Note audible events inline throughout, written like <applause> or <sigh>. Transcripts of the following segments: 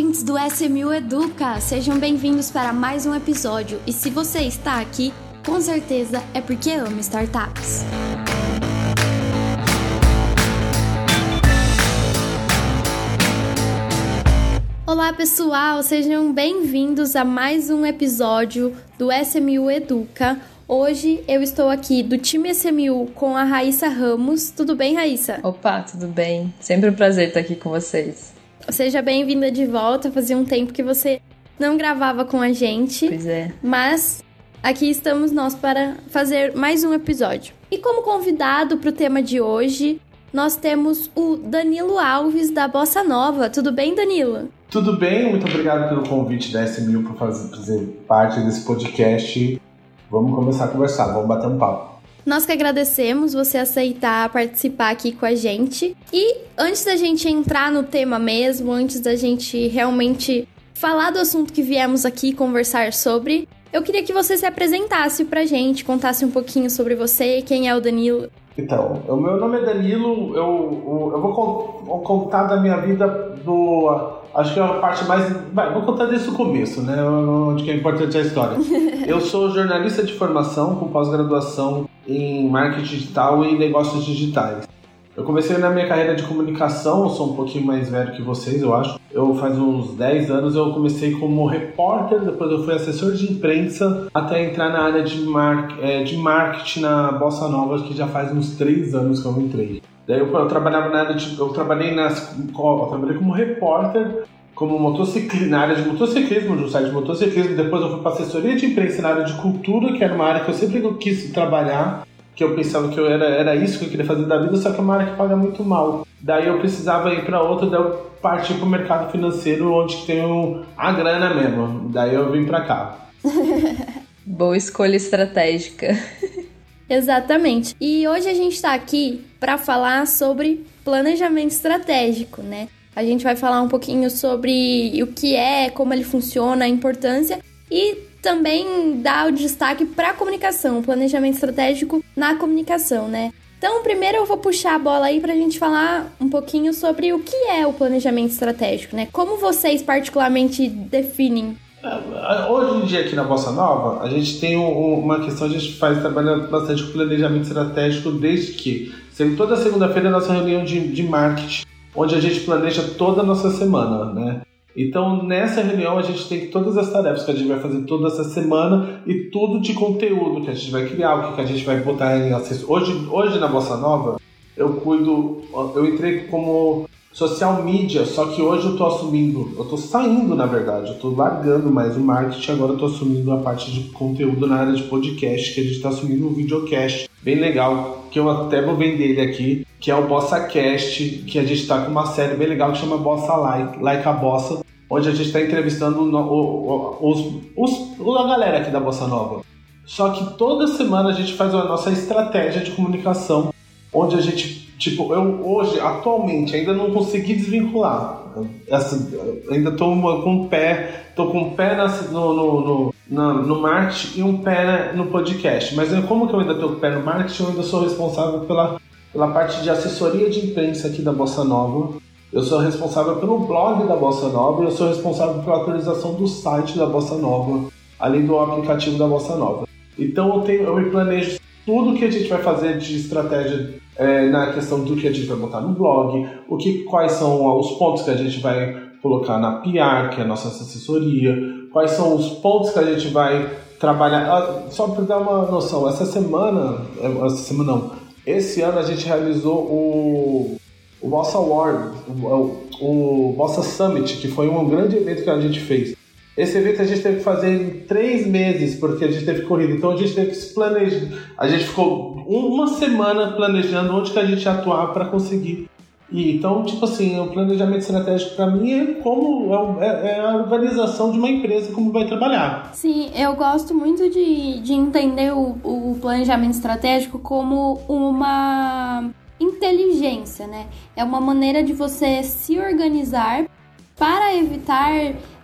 ouvintes do SMU Educa! Sejam bem-vindos para mais um episódio. E se você está aqui, com certeza é porque ama startups. Olá pessoal, sejam bem-vindos a mais um episódio do SMU Educa. Hoje eu estou aqui do time SMU com a Raíssa Ramos. Tudo bem, Raíssa? Opa, tudo bem. Sempre um prazer estar aqui com vocês. Seja bem-vinda de volta. Fazia um tempo que você não gravava com a gente. Pois é. Mas aqui estamos nós para fazer mais um episódio. E como convidado para o tema de hoje, nós temos o Danilo Alves da Bossa Nova. Tudo bem, Danilo? Tudo bem, muito obrigado pelo convite da SMU para fazer, fazer parte desse podcast. Vamos começar a conversar, vamos bater um papo. Nós que agradecemos você aceitar participar aqui com a gente. E antes da gente entrar no tema mesmo, antes da gente realmente falar do assunto que viemos aqui conversar sobre, eu queria que você se apresentasse pra gente, contasse um pouquinho sobre você, quem é o Danilo. Então, o meu nome é Danilo, eu, eu vou contar da minha vida do. Acho que é a parte mais. vou contar desde o começo, né? Onde que é importante a história. <laughs> Eu sou jornalista de formação, com pós-graduação em marketing digital e negócios digitais. Eu comecei na minha carreira de comunicação, eu sou um pouquinho mais velho que vocês, eu acho. Eu faz uns 10 anos eu comecei como repórter, depois eu fui assessor de imprensa, até entrar na área de, mar é, de marketing na Bossa Nova, que já faz uns 3 anos que eu entrei. Daí eu, eu trabalhava na área de, eu trabalhei nas, eu trabalhei como repórter, como motociclista, na área de motociclismo, no site de motociclismo. Depois eu fui para assessoria de imprensa na área de cultura, que era uma área que eu sempre quis trabalhar que eu pensava que eu era, era isso que eu queria fazer da vida, só que é uma área que paga muito mal. Daí eu precisava ir para outra, daí eu parti para o mercado financeiro, onde tem a grana mesmo. Daí eu vim para cá. <laughs> Boa escolha estratégica. <laughs> Exatamente. E hoje a gente está aqui para falar sobre planejamento estratégico, né? A gente vai falar um pouquinho sobre o que é, como ele funciona, a importância e também dá o destaque para a comunicação, o planejamento estratégico na comunicação, né? Então, primeiro eu vou puxar a bola aí para a gente falar um pouquinho sobre o que é o planejamento estratégico, né? Como vocês particularmente definem? É, hoje em dia aqui na Bossa Nova, a gente tem uma questão, a gente faz trabalha bastante com planejamento estratégico desde que, toda segunda-feira é a nossa reunião de, de marketing, onde a gente planeja toda a nossa semana, né? Então, nessa reunião, a gente tem todas as tarefas que a gente vai fazer toda essa semana e tudo de conteúdo que a gente vai criar, o que a gente vai botar em acesso. Hoje, hoje na Bossa Nova, eu cuido, eu entrei como social media, só que hoje eu tô assumindo, eu tô saindo na verdade, eu tô largando mais o marketing, agora eu tô assumindo a parte de conteúdo na área de podcast, que a gente tá assumindo um videocast bem legal, que eu até vou vender ele aqui, que é o Bossa Cast, que a gente tá com uma série bem legal que chama Bossa Like, like a Bossa, onde a gente está entrevistando os, os, a galera aqui da Bossa Nova. Só que toda semana a gente faz a nossa estratégia de comunicação, onde a gente Tipo, eu hoje, atualmente, ainda não consegui desvincular. Essa, ainda tô com um pé, tô com um pé na, no, no, no, no, marketing e um pé no podcast. Mas como que eu ainda tô com o pé no marketing, eu ainda sou responsável pela, pela parte de assessoria de imprensa aqui da Bossa Nova. Eu sou responsável pelo blog da Bossa Nova e eu sou responsável pela atualização do site da Bossa Nova, além do aplicativo da Bossa Nova. Então eu, tenho, eu me planejo tudo que a gente vai fazer de estratégia é, na questão do que a gente vai botar no blog, o que, quais são os pontos que a gente vai colocar na PR, que é a nossa assessoria, quais são os pontos que a gente vai trabalhar. Ah, só para dar uma noção, essa semana, essa semana não, esse ano a gente realizou o, o Bossa Award, o, o Bossa Summit, que foi um grande evento que a gente fez. Esse evento a gente teve que fazer em três meses, porque a gente teve corrida. Então a gente teve que se planejar. A gente ficou uma semana planejando onde que a gente ia atuar para conseguir. E, então, tipo assim, o planejamento estratégico para mim é como é, é, é, a organização de uma empresa, como vai trabalhar. Sim, eu gosto muito de, de entender o, o planejamento estratégico como uma inteligência, né? É uma maneira de você se organizar para evitar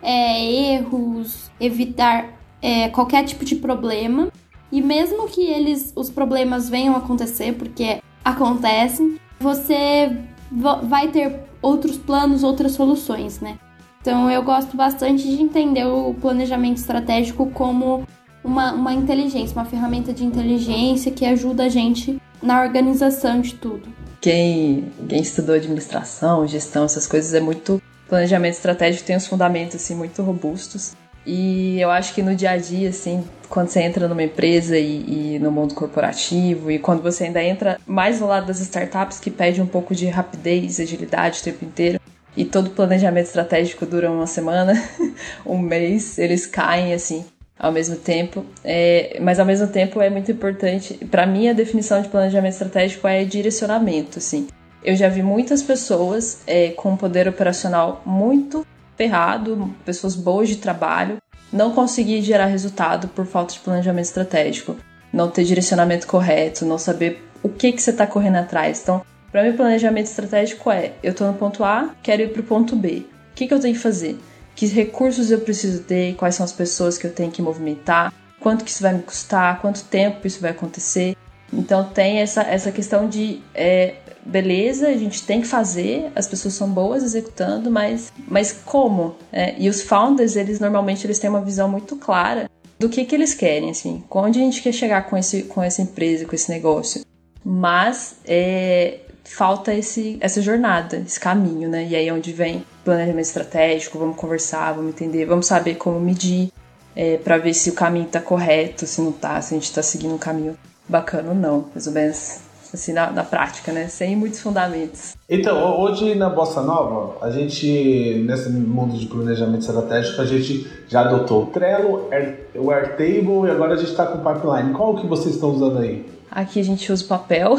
é, erros, evitar é, qualquer tipo de problema. E mesmo que eles, os problemas venham acontecer, porque acontecem, você vai ter outros planos, outras soluções, né? Então eu gosto bastante de entender o planejamento estratégico como uma, uma inteligência, uma ferramenta de inteligência que ajuda a gente na organização de tudo. Quem, quem estudou administração, gestão, essas coisas é muito. Planejamento estratégico tem uns fundamentos assim, muito robustos. E eu acho que no dia a dia, assim, quando você entra numa empresa e, e, no mundo corporativo, e quando você ainda entra mais no lado das startups, que pede um pouco de rapidez, agilidade o tempo inteiro, e todo planejamento estratégico dura uma semana, <laughs> um mês, eles caem assim ao mesmo tempo. É, mas ao mesmo tempo é muito importante. Para mim, a definição de planejamento estratégico é direcionamento. Assim. Eu já vi muitas pessoas é, com poder operacional muito ferrado, pessoas boas de trabalho, não conseguir gerar resultado por falta de planejamento estratégico, não ter direcionamento correto, não saber o que, que você está correndo atrás. Então, para mim, planejamento estratégico é: eu estou no ponto A, quero ir para o ponto B. O que, que eu tenho que fazer? Que recursos eu preciso ter? Quais são as pessoas que eu tenho que movimentar? Quanto que isso vai me custar? Quanto tempo isso vai acontecer? Então tem essa, essa questão de é, beleza, a gente tem que fazer, as pessoas são boas executando, mas, mas como? É, e os founders, eles normalmente eles têm uma visão muito clara do que, que eles querem, assim, onde a gente quer chegar com, esse, com essa empresa, com esse negócio. Mas é, falta esse, essa jornada, esse caminho, né? E aí é onde vem planejamento estratégico, vamos conversar, vamos entender, vamos saber como medir, é, para ver se o caminho tá correto, se não tá, se a gente tá seguindo um caminho bacana ou não, mais ou menos assim, na, na, prática, né? Sem muitos fundamentos. Então, hoje na Bossa Nova, a gente, nesse mundo de planejamento estratégico, a gente já adotou o Trello, o Airtable e agora a gente está com o Pipeline. Qual que vocês estão usando aí? Aqui a gente usa o papel,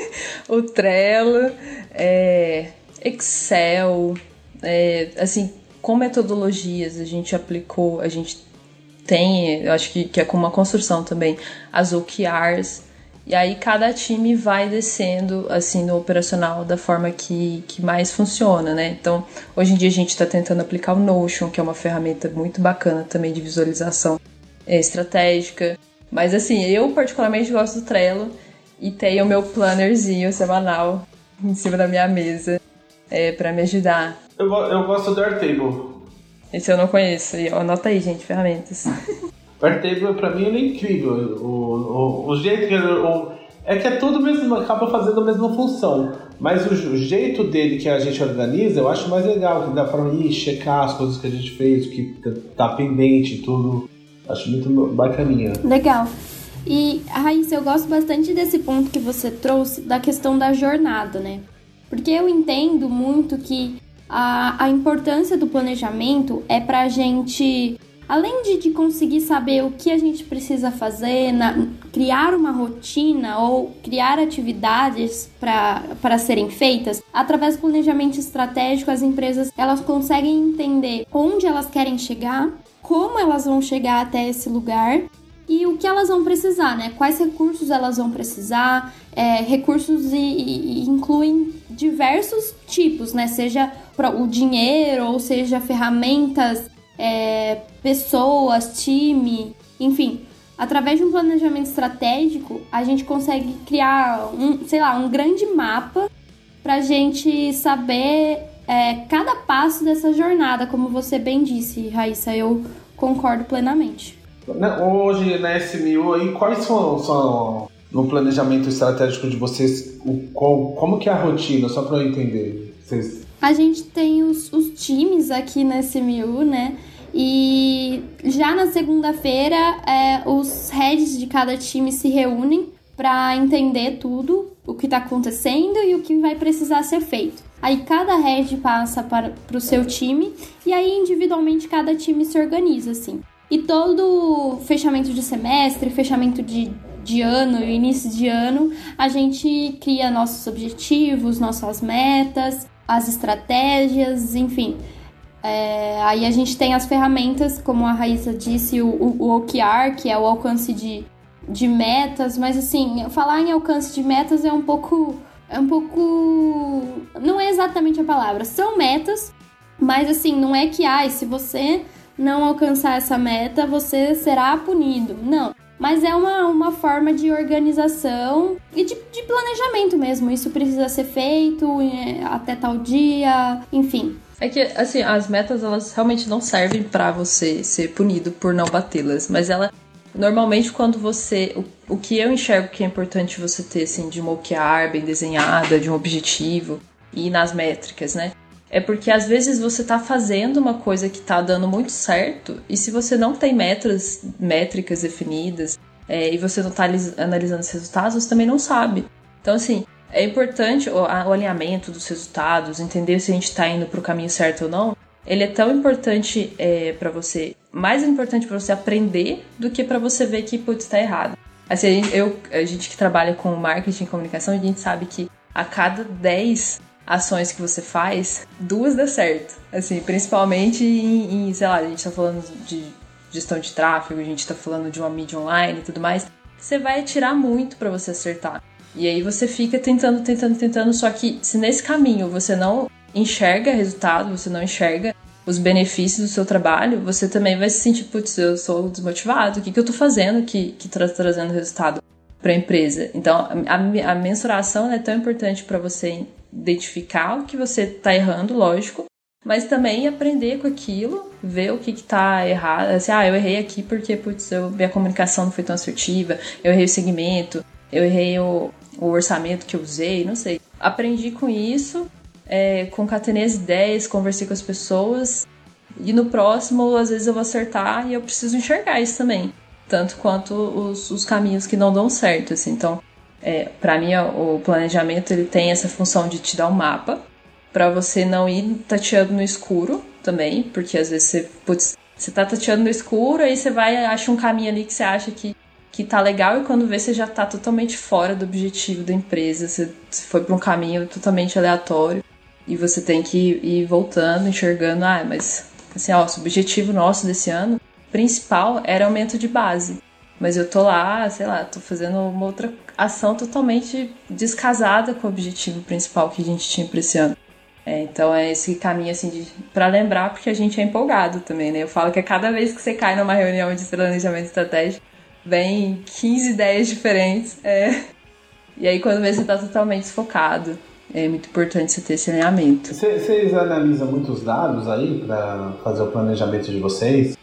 <laughs> o Trello, é, Excel, é, assim, com metodologias a gente aplicou, a gente tem, eu acho que, que é com uma construção também, as OKRs, e aí cada time vai descendo assim no operacional da forma que, que mais funciona, né? Então, hoje em dia a gente está tentando aplicar o Notion, que é uma ferramenta muito bacana também de visualização é, estratégica. Mas assim, eu particularmente gosto do Trello e tenho o meu plannerzinho semanal em cima da minha mesa é, para me ajudar. Eu, eu gosto do Airtable. Esse eu não conheço. Anota aí, gente, ferramentas. <laughs> O Airtable pra mim ele é incrível. O, o, o jeito que ele. O, é que é tudo mesmo, acaba fazendo a mesma função. Mas o, o, jeito dele que a gente organiza, eu acho mais legal, que dá pra ir checar as coisas que a gente fez, o que tá pendente, tudo. Acho muito bacaninha. Legal. E, Raíssa, eu gosto bastante desse ponto que você trouxe da questão da jornada, né? Porque eu entendo muito que a, a importância do planejamento é pra gente além de, de conseguir saber o que a gente precisa fazer, na, criar uma rotina ou criar atividades para serem feitas, através do planejamento estratégico, as empresas elas conseguem entender onde elas querem chegar, como elas vão chegar até esse lugar e o que elas vão precisar, né? Quais recursos elas vão precisar. É, recursos e, e, incluem diversos tipos, né? Seja o dinheiro ou seja ferramentas é, pessoas, time, enfim. Através de um planejamento estratégico, a gente consegue criar um, sei lá, um grande mapa para a gente saber é, cada passo dessa jornada, como você bem disse, Raíssa, eu concordo plenamente. Hoje na SMU aí, quais são, são no planejamento estratégico de vocês, o, qual, como que é a rotina, só para eu entender? Vocês... A gente tem os, os times aqui na SMU, né? E já na segunda-feira, é, os heads de cada time se reúnem para entender tudo, o que está acontecendo e o que vai precisar ser feito. Aí cada head passa para o seu time e aí individualmente cada time se organiza assim. E todo fechamento de semestre, fechamento de, de ano, início de ano, a gente cria nossos objetivos, nossas metas, as estratégias, enfim. É, aí a gente tem as ferramentas, como a Raíssa disse, o, o, OKR, que é o alcance de, de metas, mas assim, falar em alcance de metas é um pouco. É um pouco. Não é exatamente a palavra. São metas, mas assim, não é que, ai, se você não alcançar essa meta, você será punido. Não. Mas é uma, uma forma de organização e de, de planejamento mesmo. Isso precisa ser feito é, até tal dia, enfim. É que, assim, as metas, elas realmente não servem para você ser punido por não batê-las, mas ela Normalmente, quando você. O, o que eu enxergo que é importante você ter, assim, de uma OKR bem desenhada, de um objetivo e nas métricas, né? É porque às vezes você tá fazendo uma coisa que tá dando muito certo, e se você não tem metas, métricas definidas, é, e você não tá analisando os resultados, você também não sabe. Então, assim, é importante o, o alinhamento dos resultados, entender se a gente tá indo pro caminho certo ou não. Ele é tão importante é, para você mais importante para você aprender do que para você ver que, putz, tá errado. Assim, a gente, eu, a gente que trabalha com marketing e comunicação, a gente sabe que a cada 10 ações que você faz, duas dá certo. Assim, principalmente em, em sei lá, a gente tá falando de gestão de tráfego, a gente tá falando de uma mídia online e tudo mais. Você vai tirar muito para você acertar. E aí você fica tentando, tentando, tentando, só que se nesse caminho você não enxerga resultado, você não enxerga os benefícios do seu trabalho, você também vai se sentir, putz, eu sou desmotivado, o que, que eu tô fazendo que, que tá trazendo resultado para a empresa? Então, a, a mensuração é tão importante para você identificar o que você tá errando, lógico, mas também aprender com aquilo, ver o que, que tá errado. Assim, ah, eu errei aqui porque, putz, eu, minha comunicação não foi tão assertiva, eu errei o segmento, eu errei o, o orçamento que eu usei, não sei. Aprendi com isso é, concatenei as ideias, conversei com as pessoas. E no próximo, às vezes eu vou acertar e eu preciso enxergar isso também. Tanto quanto os, os caminhos que não dão certo, assim. Então, é, para mim, o planejamento ele tem essa função de te dar um mapa para você não ir tateando no escuro também, porque às vezes você, putz, você tá tateando no escuro, aí você vai acha um caminho ali que você acha que, que tá legal e quando vê você já tá totalmente fora do objetivo da empresa, você foi para um caminho totalmente aleatório e você tem que ir voltando, enxergando, ah, mas assim, ó, o objetivo nosso desse ano principal era aumento de base. Mas eu tô lá, sei lá, tô fazendo uma outra ação totalmente descasada com o objetivo principal que a gente tinha para esse ano. É, então é esse caminho assim para lembrar porque a gente é empolgado também, né? Eu falo que a cada vez que você cai numa reunião de planejamento estratégico, vem 15 ideias diferentes. É, e aí quando vê você tá totalmente desfocado é muito importante você ter esse alinhamento. Vocês analisam muitos dados aí para fazer o planejamento de vocês?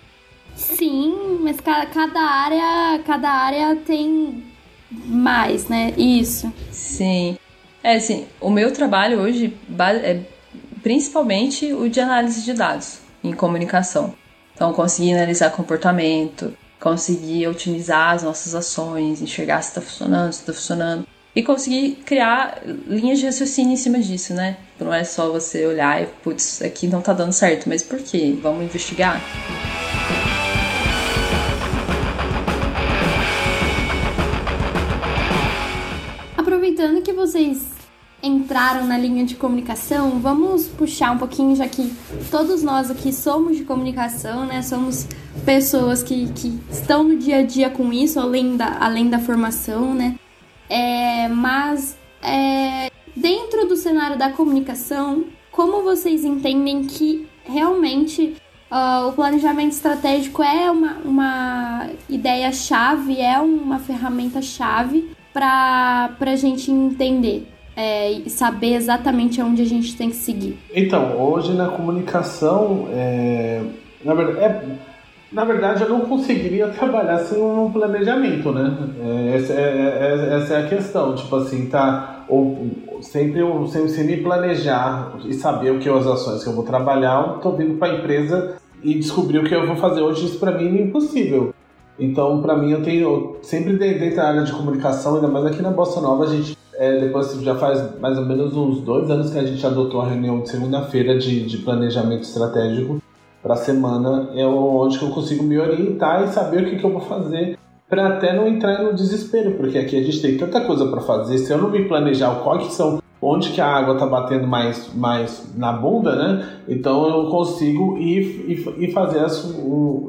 Sim, mas cada área, cada área tem mais, né? Isso. Sim. É assim, o meu trabalho hoje é principalmente o de análise de dados em comunicação. Então, conseguir analisar comportamento, conseguir otimizar as nossas ações, enxergar se está funcionando, se está funcionando e conseguir criar linhas de raciocínio em cima disso, né? Não é só você olhar e, putz, aqui não tá dando certo, mas por quê? Vamos investigar? Aproveitando que vocês entraram na linha de comunicação, vamos puxar um pouquinho, já que todos nós aqui somos de comunicação, né? Somos pessoas que, que estão no dia a dia com isso, além da, além da formação, né? É, mas é, dentro do cenário da comunicação, como vocês entendem que realmente uh, o planejamento estratégico é uma, uma ideia-chave, é uma ferramenta-chave para a gente entender? É, saber exatamente onde a gente tem que seguir. Então, hoje na comunicação, é, na verdade, é, na verdade, eu não conseguiria <laughs> trabalhar sem um planejamento, né? É, essa é, é, essa é a questão. Tipo assim, tá. Ou, sempre eu sem, sem me planejar e saber o que as ações que eu vou trabalhar, eu tô vindo para a empresa e descobrir o que eu vou fazer hoje. Isso para mim é impossível. Então, para mim, eu tenho sempre dentro da área de comunicação, ainda mais aqui na Bossa Nova, a gente é, depois já faz mais ou menos uns dois anos que a gente adotou a reunião de segunda-feira de, de planejamento estratégico para a semana é onde que eu consigo me orientar e saber o que, que eu vou fazer para até não entrar no desespero, porque aqui a gente tem tanta coisa para fazer. Se eu não me planejar qual que são onde que a água está batendo mais, mais na bunda, né? Então eu consigo ir, ir fazer as,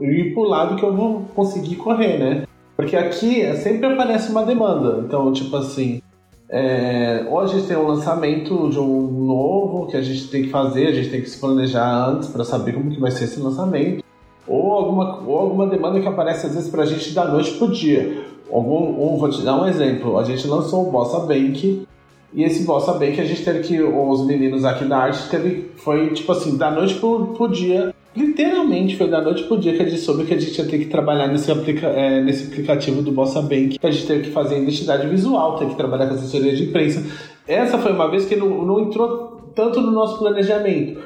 ir pro lado que eu vou conseguir correr, né? Porque aqui sempre aparece uma demanda. Então, tipo assim, é, ou a gente tem um lançamento de um novo que a gente tem que fazer, a gente tem que se planejar antes para saber como que vai ser esse lançamento, ou alguma, ou alguma demanda que aparece às vezes para a gente da noite para o dia. Algum, um, vou te dar um exemplo, a gente lançou o Bossa Bank E esse Bossa que a gente teve que, os meninos aqui da arte, teve, foi tipo assim, da noite pro, pro dia, literalmente foi da noite pro dia que a gente soube que a gente ia ter que trabalhar nesse, aplica, é, nesse aplicativo do Bossa Bank, que a gente teve que fazer identidade visual, ter que trabalhar com assessoria de imprensa. Essa foi uma vez que não, não entrou tanto no nosso planejamento,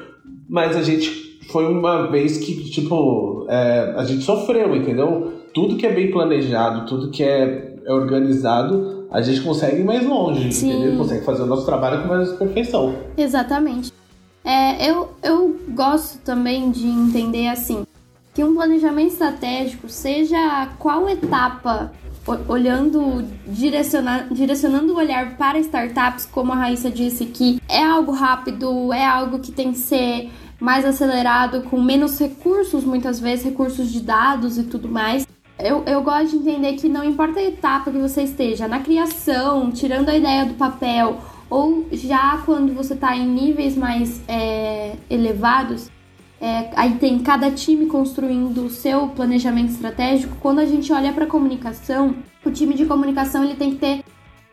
mas a gente foi uma vez que, tipo, é, a gente sofreu, entendeu? Tudo que é bem planejado, tudo que é, é organizado, a gente consegue ir mais longe, Sim. entendeu? Consegue fazer o nosso trabalho com mais perfeição. Exatamente. É, eu, eu gosto também de entender assim que um planejamento estratégico, seja qual etapa, olhando, direcionando, direcionando o olhar para startups, como a Raíssa disse, que é algo rápido, é algo que tem que ser mais acelerado, com menos recursos, muitas vezes, recursos de dados e tudo mais. Eu, eu gosto de entender que não importa a etapa que você esteja, na criação, tirando a ideia do papel, ou já quando você está em níveis mais é, elevados, é, aí tem cada time construindo o seu planejamento estratégico. Quando a gente olha para a comunicação, o time de comunicação ele tem que ter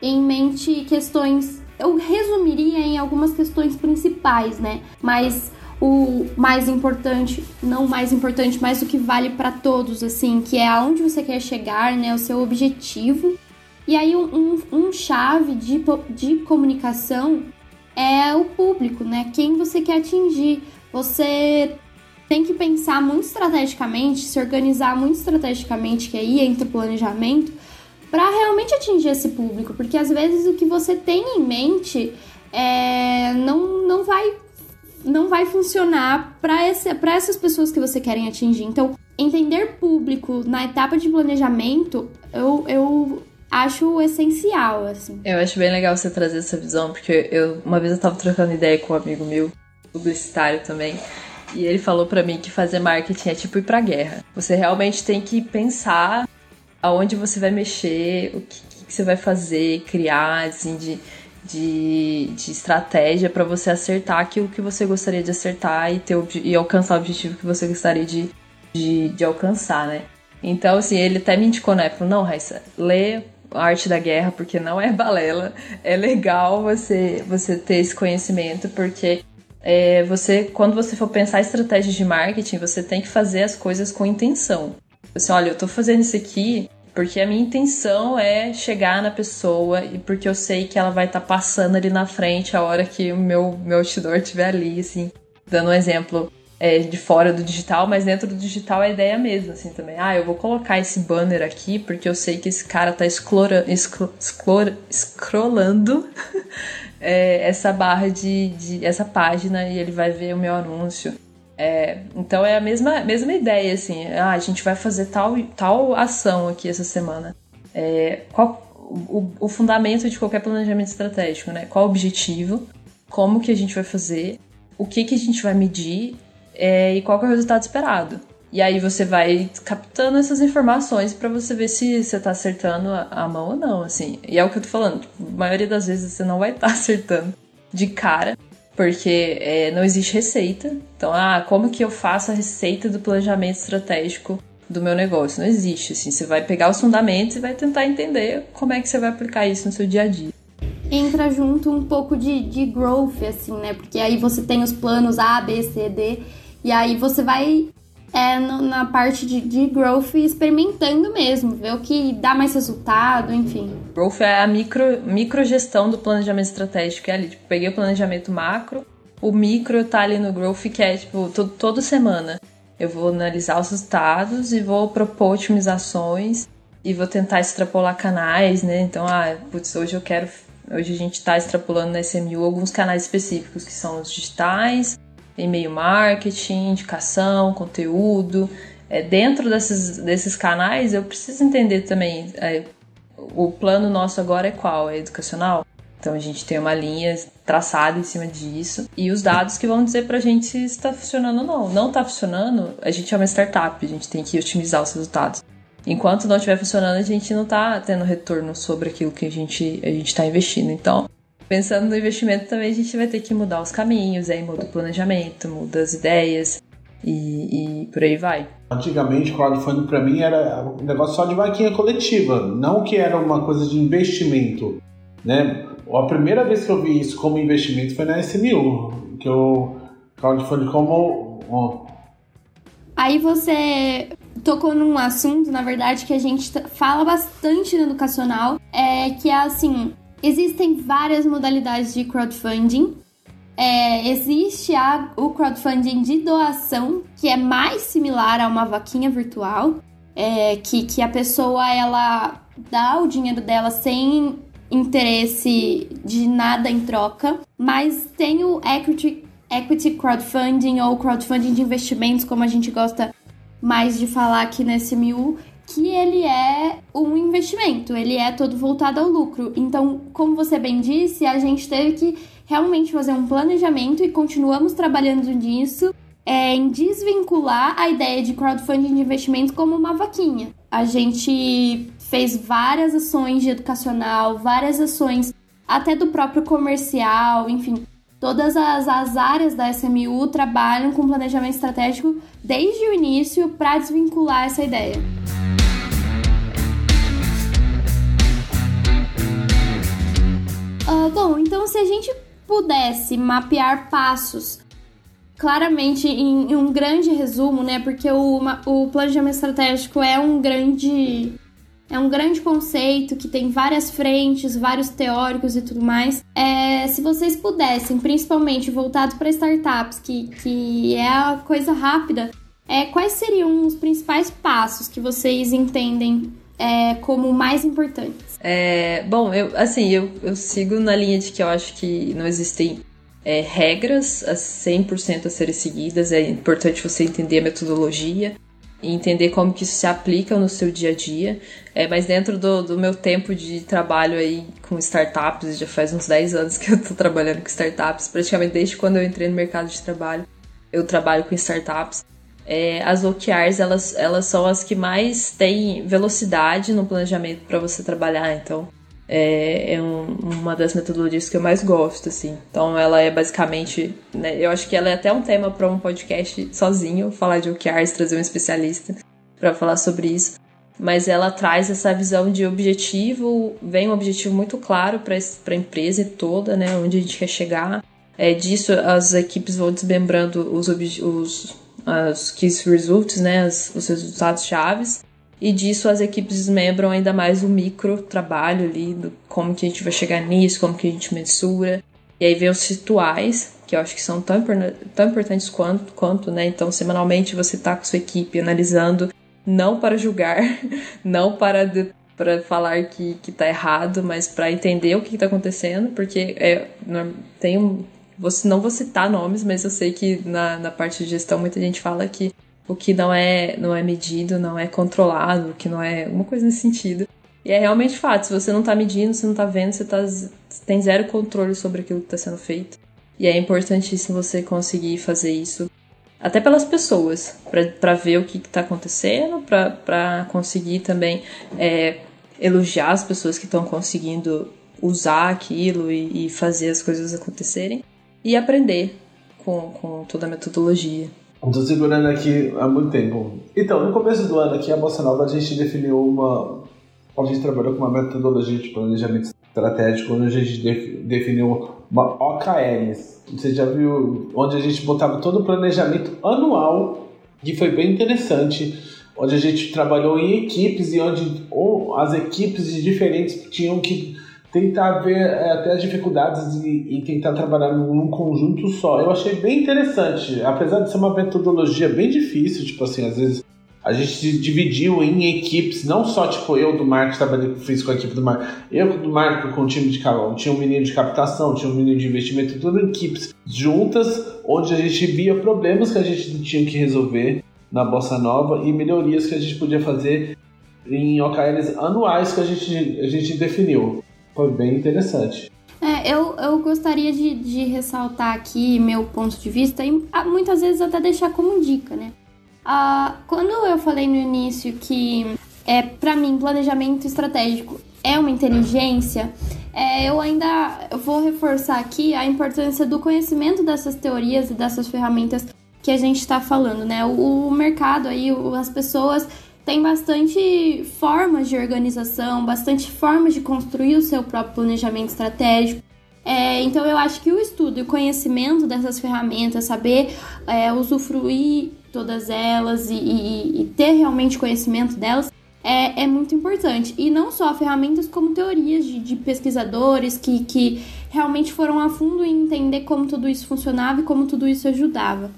em mente questões. Eu resumiria em algumas questões principais, né? Mas o mais importante, não mais importante, mas o que vale para todos, assim, que é aonde você quer chegar, né? O seu objetivo. E aí, um, um, chave de, de comunicação é o público, né? Quem você quer atingir. Você tem que pensar muito estrategicamente, se organizar muito estrategicamente, que aí entra o planejamento, para realmente atingir esse público, porque às vezes o que você tem em mente é, não, não vai não vai funcionar para essas pessoas que você querem atingir. Então, entender público na etapa de planejamento, eu, eu acho essencial, assim. Eu acho bem legal você trazer essa visão, porque eu uma vez eu tava trocando ideia com um amigo meu, publicitário também, e ele falou para mim que fazer marketing é tipo ir pra guerra. Você realmente tem que pensar aonde você vai mexer, o que, que você vai fazer, criar, assim, de de, de estratégia para você acertar aquilo que você gostaria de acertar e, ter, e alcançar o objetivo que você gostaria de, de, de alcançar, né? Então, assim, ele até me indicou na época, não, Raissa, lê Arte da Guerra, porque não é balela. É legal você, você ter esse conhecimento, porque é, você, quando você for pensar estratégias de marketing, você tem que fazer as coisas com intenção. Assim, olha, eu tô fazendo isso aqui porque a minha intenção é chegar na pessoa e porque eu sei que ela vai estar tá passando ali na frente a hora que o meu, meu outdoor estiver ali, assim. Dando um exemplo é, de fora do digital, mas dentro do digital a ideia é a mesma, assim, também. Ah, eu vou colocar esse banner aqui porque eu sei que esse cara tá esclora, escro, esclora, scrollando <laughs> é, essa barra de, de. essa página e ele vai ver o meu anúncio. É, então é a mesma, mesma ideia, assim. Ah, a gente vai fazer tal, tal ação aqui essa semana. É, qual o, o, fundamento de qualquer planejamento estratégico, né? Qual o objetivo? Como que a gente vai fazer? O que que a gente vai medir? É, e qual é o resultado esperado? E aí você vai captando essas informações para você ver se você tá acertando a, mão ou não, assim. E é o que eu tô falando, tipo, a maioria das vezes você não vai estar tá <laughs> acertando de cara, porque é, não existe receita. Então, ah, como que eu faço a receita do planejamento estratégico do meu negócio? Não existe, assim, você vai pegar os fundamentos e vai tentar entender como é que você vai aplicar isso no seu dia a dia. Entra junto um pouco de, de growth, assim, né? Porque aí você tem os planos A, B, C, D, e aí você vai é, no, na parte de, de growth experimentando mesmo, ver o que dá mais resultado, enfim. Growth é a micro, micro gestão do planejamento estratégico, é ali, tipo, peguei o planejamento macro, o micro tá ali no growth, que é, tipo, todo, toda semana eu vou analisar os resultados e vou propor otimizações e vou tentar extrapolar canais, né? Então, ah, putz, hoje eu quero. Hoje a gente está extrapolando na SMU alguns canais específicos que são os digitais, e-mail marketing, indicação, conteúdo. É, dentro desses, desses canais, eu preciso entender também é, o plano nosso agora é qual? É educacional? Então a gente tem uma linha traçada em cima disso e os dados que vão dizer pra gente se está funcionando ou não. Não está funcionando, a gente é uma startup, a gente tem que otimizar os resultados. Enquanto não estiver funcionando, a gente não está tendo retorno sobre aquilo que a gente a está investindo. Então, pensando no investimento também a gente vai ter que mudar os caminhos, aí muda o planejamento, muda as ideias e, e por aí vai. Antigamente, crowdfunding para mim era um negócio só de vaquinha coletiva, não que era uma coisa de investimento, né? A primeira vez que eu vi isso como investimento foi na SMU, que eu crowdfunding como. Aí você tocou num assunto, na verdade, que a gente fala bastante no educacional, é que é assim, existem várias modalidades de crowdfunding. É, existe a, o crowdfunding de doação, que é mais similar a uma vaquinha virtual, é, que, que a pessoa ela dá o dinheiro dela sem interesse de nada em troca, mas tem o equity, equity crowdfunding ou crowdfunding de investimentos, como a gente gosta mais de falar aqui nesse MIU, que ele é um investimento, ele é todo voltado ao lucro. Então, como você bem disse, a gente teve que realmente fazer um planejamento e continuamos trabalhando nisso é, em desvincular a ideia de crowdfunding de investimentos como uma vaquinha. A gente fez várias ações de educacional, várias ações até do próprio comercial, enfim, todas as, as áreas da SMU trabalham com planejamento estratégico desde o início para desvincular essa ideia. Uh, bom, então se a gente pudesse mapear passos claramente em, em, um grande resumo, né? Porque o, o planejamento estratégico é um grande é um grande conceito que tem várias frentes, vários teóricos e tudo mais. É, se vocês pudessem, principalmente voltado para startups, que, que é a coisa rápida, é, quais seriam os principais passos que vocês entendem é, como mais importantes? É, bom, eu, assim, eu, eu sigo na linha de que eu acho que não existem é, regras a 100% a serem seguidas, é importante você entender a metodologia e entender como que isso se aplica no seu dia a dia. É, mas dentro do, do meu tempo de trabalho aí com startups, já faz uns 10 anos que eu estou trabalhando com startups, praticamente desde quando eu entrei no mercado de trabalho, eu trabalho com startups. É, as OKRs, elas, elas são as que mais têm velocidade no planejamento para você trabalhar, então é, é um, uma das metodologias que eu mais gosto, assim. Então ela é basicamente, né, eu acho que ela é até um tema para um podcast sozinho, falar de OKRs, trazer um especialista para falar sobre isso. Mas ela traz essa visão de objetivo, vem um objetivo muito claro para a empresa toda, né, onde a gente quer chegar. É, disso as equipes vão desmembrando os, os as key results, né, os resultados chaves e disso as equipes desmembram ainda mais o micro trabalho ali, do como que a gente vai chegar nisso, como que a gente mensura. E aí vem os rituais, que eu acho que são tão, tão importantes quanto, quanto, né? Então, semanalmente você tá com sua equipe analisando, não para julgar, <laughs> não para, para falar que, que tá errado, mas para entender o que, está acontecendo, porque é, tem um. Você, não vou citar nomes, mas eu sei que na, na parte de gestão muita gente fala que o que não é, não é medido, não é controlado, que não é uma coisa nesse sentido. E é realmente fato, se você não tá medindo, se não tá vendo, você, tá, tem zero controle sobre aquilo que está sendo feito. E é importantíssimo você conseguir fazer isso, até pelas pessoas, para ver o que está acontecendo, para conseguir também é, elogiar as pessoas que estão conseguindo usar aquilo e, e, fazer as coisas acontecerem, e aprender com, com toda a metodologia. Estou segurando aqui há muito tempo. Então, no começo do ano aqui, a Bossa Nova, a gente definiu uma... A gente trabalhou com uma metodologia de planejamento estratégico, onde a gente definiu uma OKRs. Você já viu onde a gente botava todo o planejamento anual, que foi bem interessante, onde a gente trabalhou em equipes e onde as equipes de diferentes tinham que tentar ver é, até as dificuldades e, e, tentar trabalhar num conjunto só. Eu achei bem interessante, apesar de ser uma metodologia bem difícil, tipo assim, às vezes a gente dividiu em equipes, não só tipo eu do marketing trabalhei fiz com a equipe do marketing, eu do marketing com o time de calão, tinha um menino de captação, tinha um menino de investimento, tudo em equipes juntas, onde a gente via problemas que a gente tinha que resolver na bossa nova e melhorias que a gente podia fazer em OKRs anuais que a gente, a gente definiu. Foi bem interessante. É, eu, eu gostaria de, de ressaltar aqui meu ponto de vista e ah, muitas vezes até deixar como dica, né? Ah, quando eu falei no início que, é, para mim, planejamento estratégico é uma inteligência, é, eu ainda vou reforçar aqui a importância do conhecimento dessas teorias e dessas ferramentas que a gente está falando, né? O, o mercado aí, o, as pessoas tem bastante formas de organização, bastante formas de construir o seu próprio planejamento estratégico. É, então eu acho que o estudo e o conhecimento dessas ferramentas, saber é, usufruir todas elas e, e, e, ter realmente conhecimento delas é, é, muito importante. E não só ferramentas, como teorias de, de pesquisadores que, que realmente foram a fundo em entender como tudo isso funcionava e como tudo isso ajudava.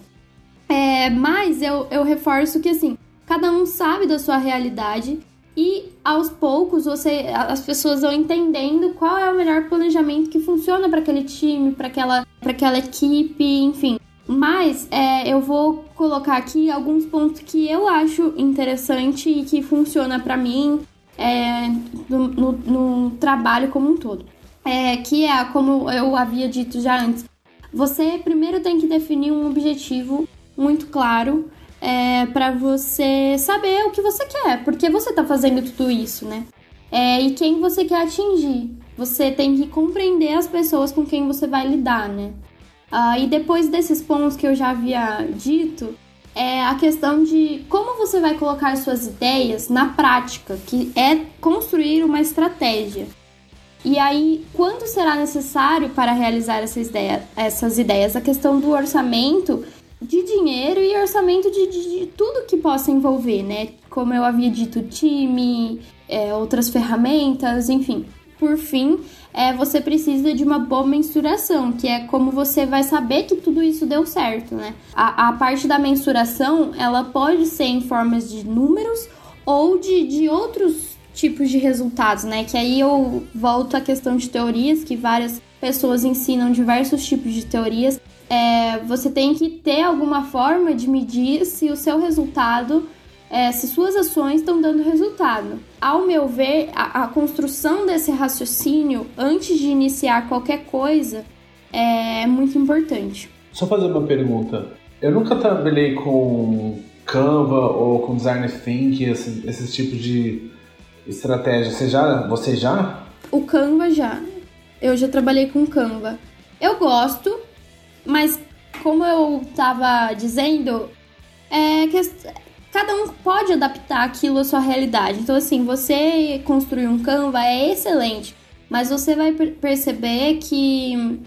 É, mas eu, eu reforço que assim, cada um sabe da sua realidade e aos poucos você as pessoas vão entendendo qual é o melhor planejamento que funciona para aquele time, para aquela, aquela equipe, enfim. Mas é, eu vou colocar aqui alguns pontos que eu acho interessante e que funciona para mim é, no, no, no, trabalho como um todo. É, que é, como eu havia dito já antes, você primeiro tem que definir um objetivo muito claro é, para você saber o que você quer, porque você está fazendo tudo isso, né? É, e quem você quer atingir. Você tem que compreender as pessoas com quem você vai lidar, né? Ah, e depois desses pontos que eu já havia dito, é a questão de como você vai colocar suas ideias na prática, que é construir uma estratégia. E aí, quando será necessário para realizar essa ideia, essas ideias? A questão do orçamento de dinheiro e orçamento de, de, de, tudo que possa envolver, né? Como eu havia dito, time, é, outras ferramentas, enfim. Por fim, é, você precisa de uma boa mensuração, que é como você vai saber que tudo isso deu certo, né? A, a parte da mensuração, ela pode ser em formas de números ou de, de outros tipos de resultados, né? Que aí eu volto à questão de teorias, que várias pessoas ensinam diversos tipos de teorias é, você tem que ter alguma forma de medir se o seu resultado, é, se suas ações estão dando resultado. Ao meu ver, a, a, construção desse raciocínio antes de iniciar qualquer coisa é muito importante. Só fazer uma pergunta. Eu nunca trabalhei com Canva ou com Design Thinking, esses, esses tipos de estratégia. Você já? Você já? O Canva já. Eu já trabalhei com Canva. Eu gosto, mas, como eu tava dizendo, é que cada um pode adaptar aquilo à sua realidade. Então, assim, você construir um Canva é excelente, mas você vai perceber que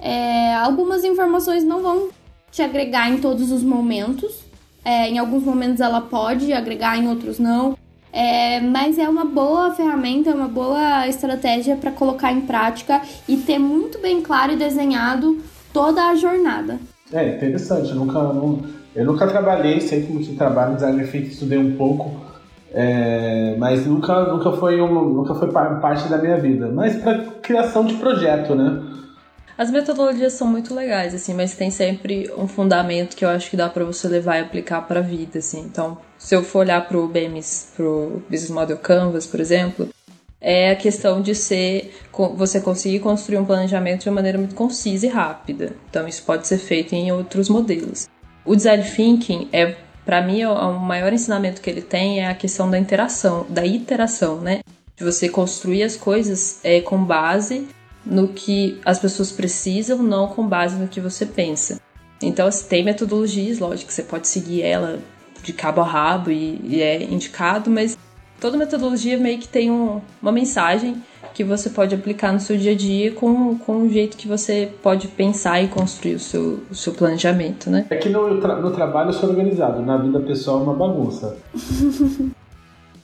é, algumas informações não vão te agregar em todos os momentos. É, em alguns momentos ela pode agregar, em outros não. É, mas é uma boa ferramenta, é uma boa estratégia para colocar em prática e ter muito bem claro e desenhado toda a jornada. É interessante, eu nunca, não, eu nunca trabalhei, sei como que trabalho em design efeito, estudei um pouco, é, mas nunca, nunca, foi um, nunca foi parte da minha vida. Mas para criação de projeto, né? As metodologias são muito legais, assim, mas tem sempre um fundamento que eu acho que dá para você levar e aplicar para a vida, assim. Então, se eu for olhar para o BMS, para o Business Model Canvas, por exemplo, é a questão de ser você conseguir construir um planejamento de uma maneira muito concisa e rápida. Então isso pode ser feito em outros modelos. O design thinking é para mim o maior ensinamento que ele tem é a questão da interação, da iteração, né? De você construir as coisas é, com base no que as pessoas precisam, não com base no que você pensa. Então, assim, tem metodologias, lógico, você pode seguir ela de cabo a rabo e, e é indicado, mas toda metodologia meio que tem um, uma mensagem que você pode aplicar no seu dia a dia com, com o jeito que você pode pensar e construir o seu, o seu planejamento, né? É que no, tra no trabalho eu sou organizado, na vida pessoal é uma bagunça. <laughs>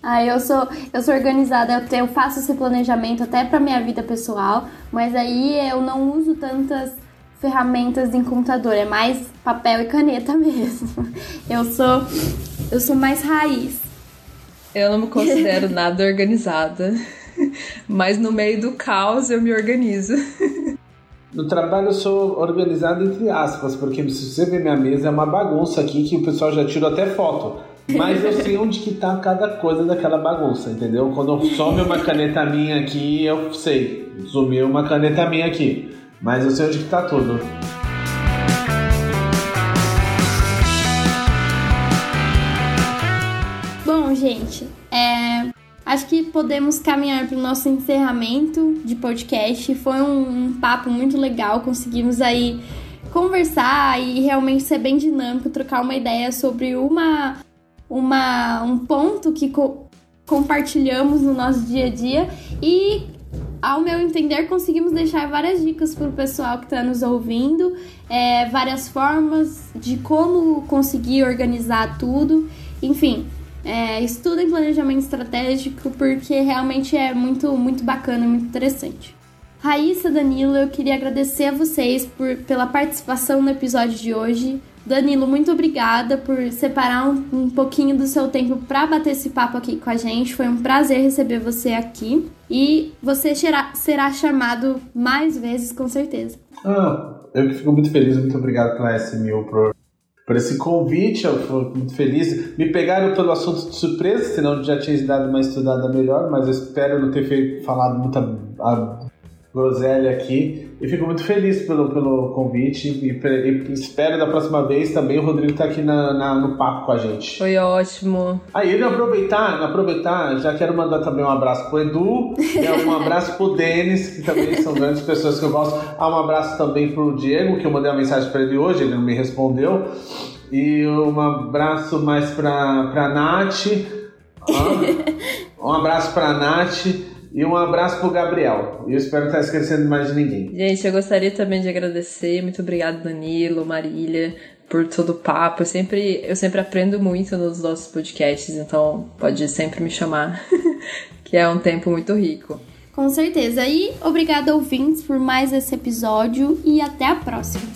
ah, eu sou, eu sou organizada, eu, eu faço esse planejamento até para minha vida pessoal, mas aí eu não uso tantas ferramentas em computador, é mais papel e caneta <laughs> mesmo. Eu sou eu sou mais raiz. Eu não me considero <laughs> nada organizada, mas no meio do caos eu me organizo. No trabalho eu sou organizado entre aspas, porque se você ver minha mesa é uma bagunça aqui que o pessoal já tirou até foto. Mas eu sei onde que tá cada coisa daquela bagunça, entendeu? Quando some uma caneta minha aqui, eu sei. Sumiu uma caneta minha aqui. Mas eu sei onde que tá tudo. Gente, é, acho que podemos caminhar para o nosso encerramento de podcast. Foi um, um papo muito legal, conseguimos aí conversar e realmente ser bem dinâmico, trocar uma ideia sobre uma uma, um ponto que co compartilhamos no nosso dia a dia e ao meu entender, conseguimos deixar várias dicas para o pessoal que está nos ouvindo, é, várias formas de como conseguir organizar tudo. Enfim, é, estudem planejamento estratégico porque realmente é muito, muito bacana, muito interessante. Raíssa, Danilo, eu queria agradecer a vocês por, pela participação no episódio de hoje. Danilo, muito obrigada por separar um, um pouquinho do seu tempo para bater esse papo aqui com a gente. Foi um prazer receber você aqui e você será, será chamado mais vezes, com certeza. Ah, eu fico muito feliz, muito obrigado pela S1000 por, por esse convite, eu fico muito feliz. Me pegaram pelo assunto de surpresa, senão já tinha dado uma estudada melhor, mas eu espero não ter feito, falado muita groselha aqui. E fico muito feliz pelo, pelo convite e, e espero da próxima vez também o Rodrigo estar tá aqui na, na, no papo com a gente. Foi ótimo. Aí, ele aproveitar, aproveitar, já quero mandar também um abraço pro Edu, <laughs> um abraço pro Denis, que também são grandes pessoas que eu gosto. Ah, um abraço também pro Diego, que eu mandei uma mensagem para ele hoje, ele não me respondeu. E um abraço mais pra, pra Nath. Ah, <laughs> um abraço pra Nath. E um abraço pro Gabriel. E eu espero não estar esquecendo mais de ninguém. Gente, eu gostaria também de agradecer. Muito obrigado, Danilo, Marília, por todo o papo. Eu sempre, eu sempre aprendo muito nos nossos podcasts, então pode sempre me chamar, <laughs> que é um tempo muito rico. Com certeza. E obrigada, ouvintes, por mais esse episódio e até a próxima.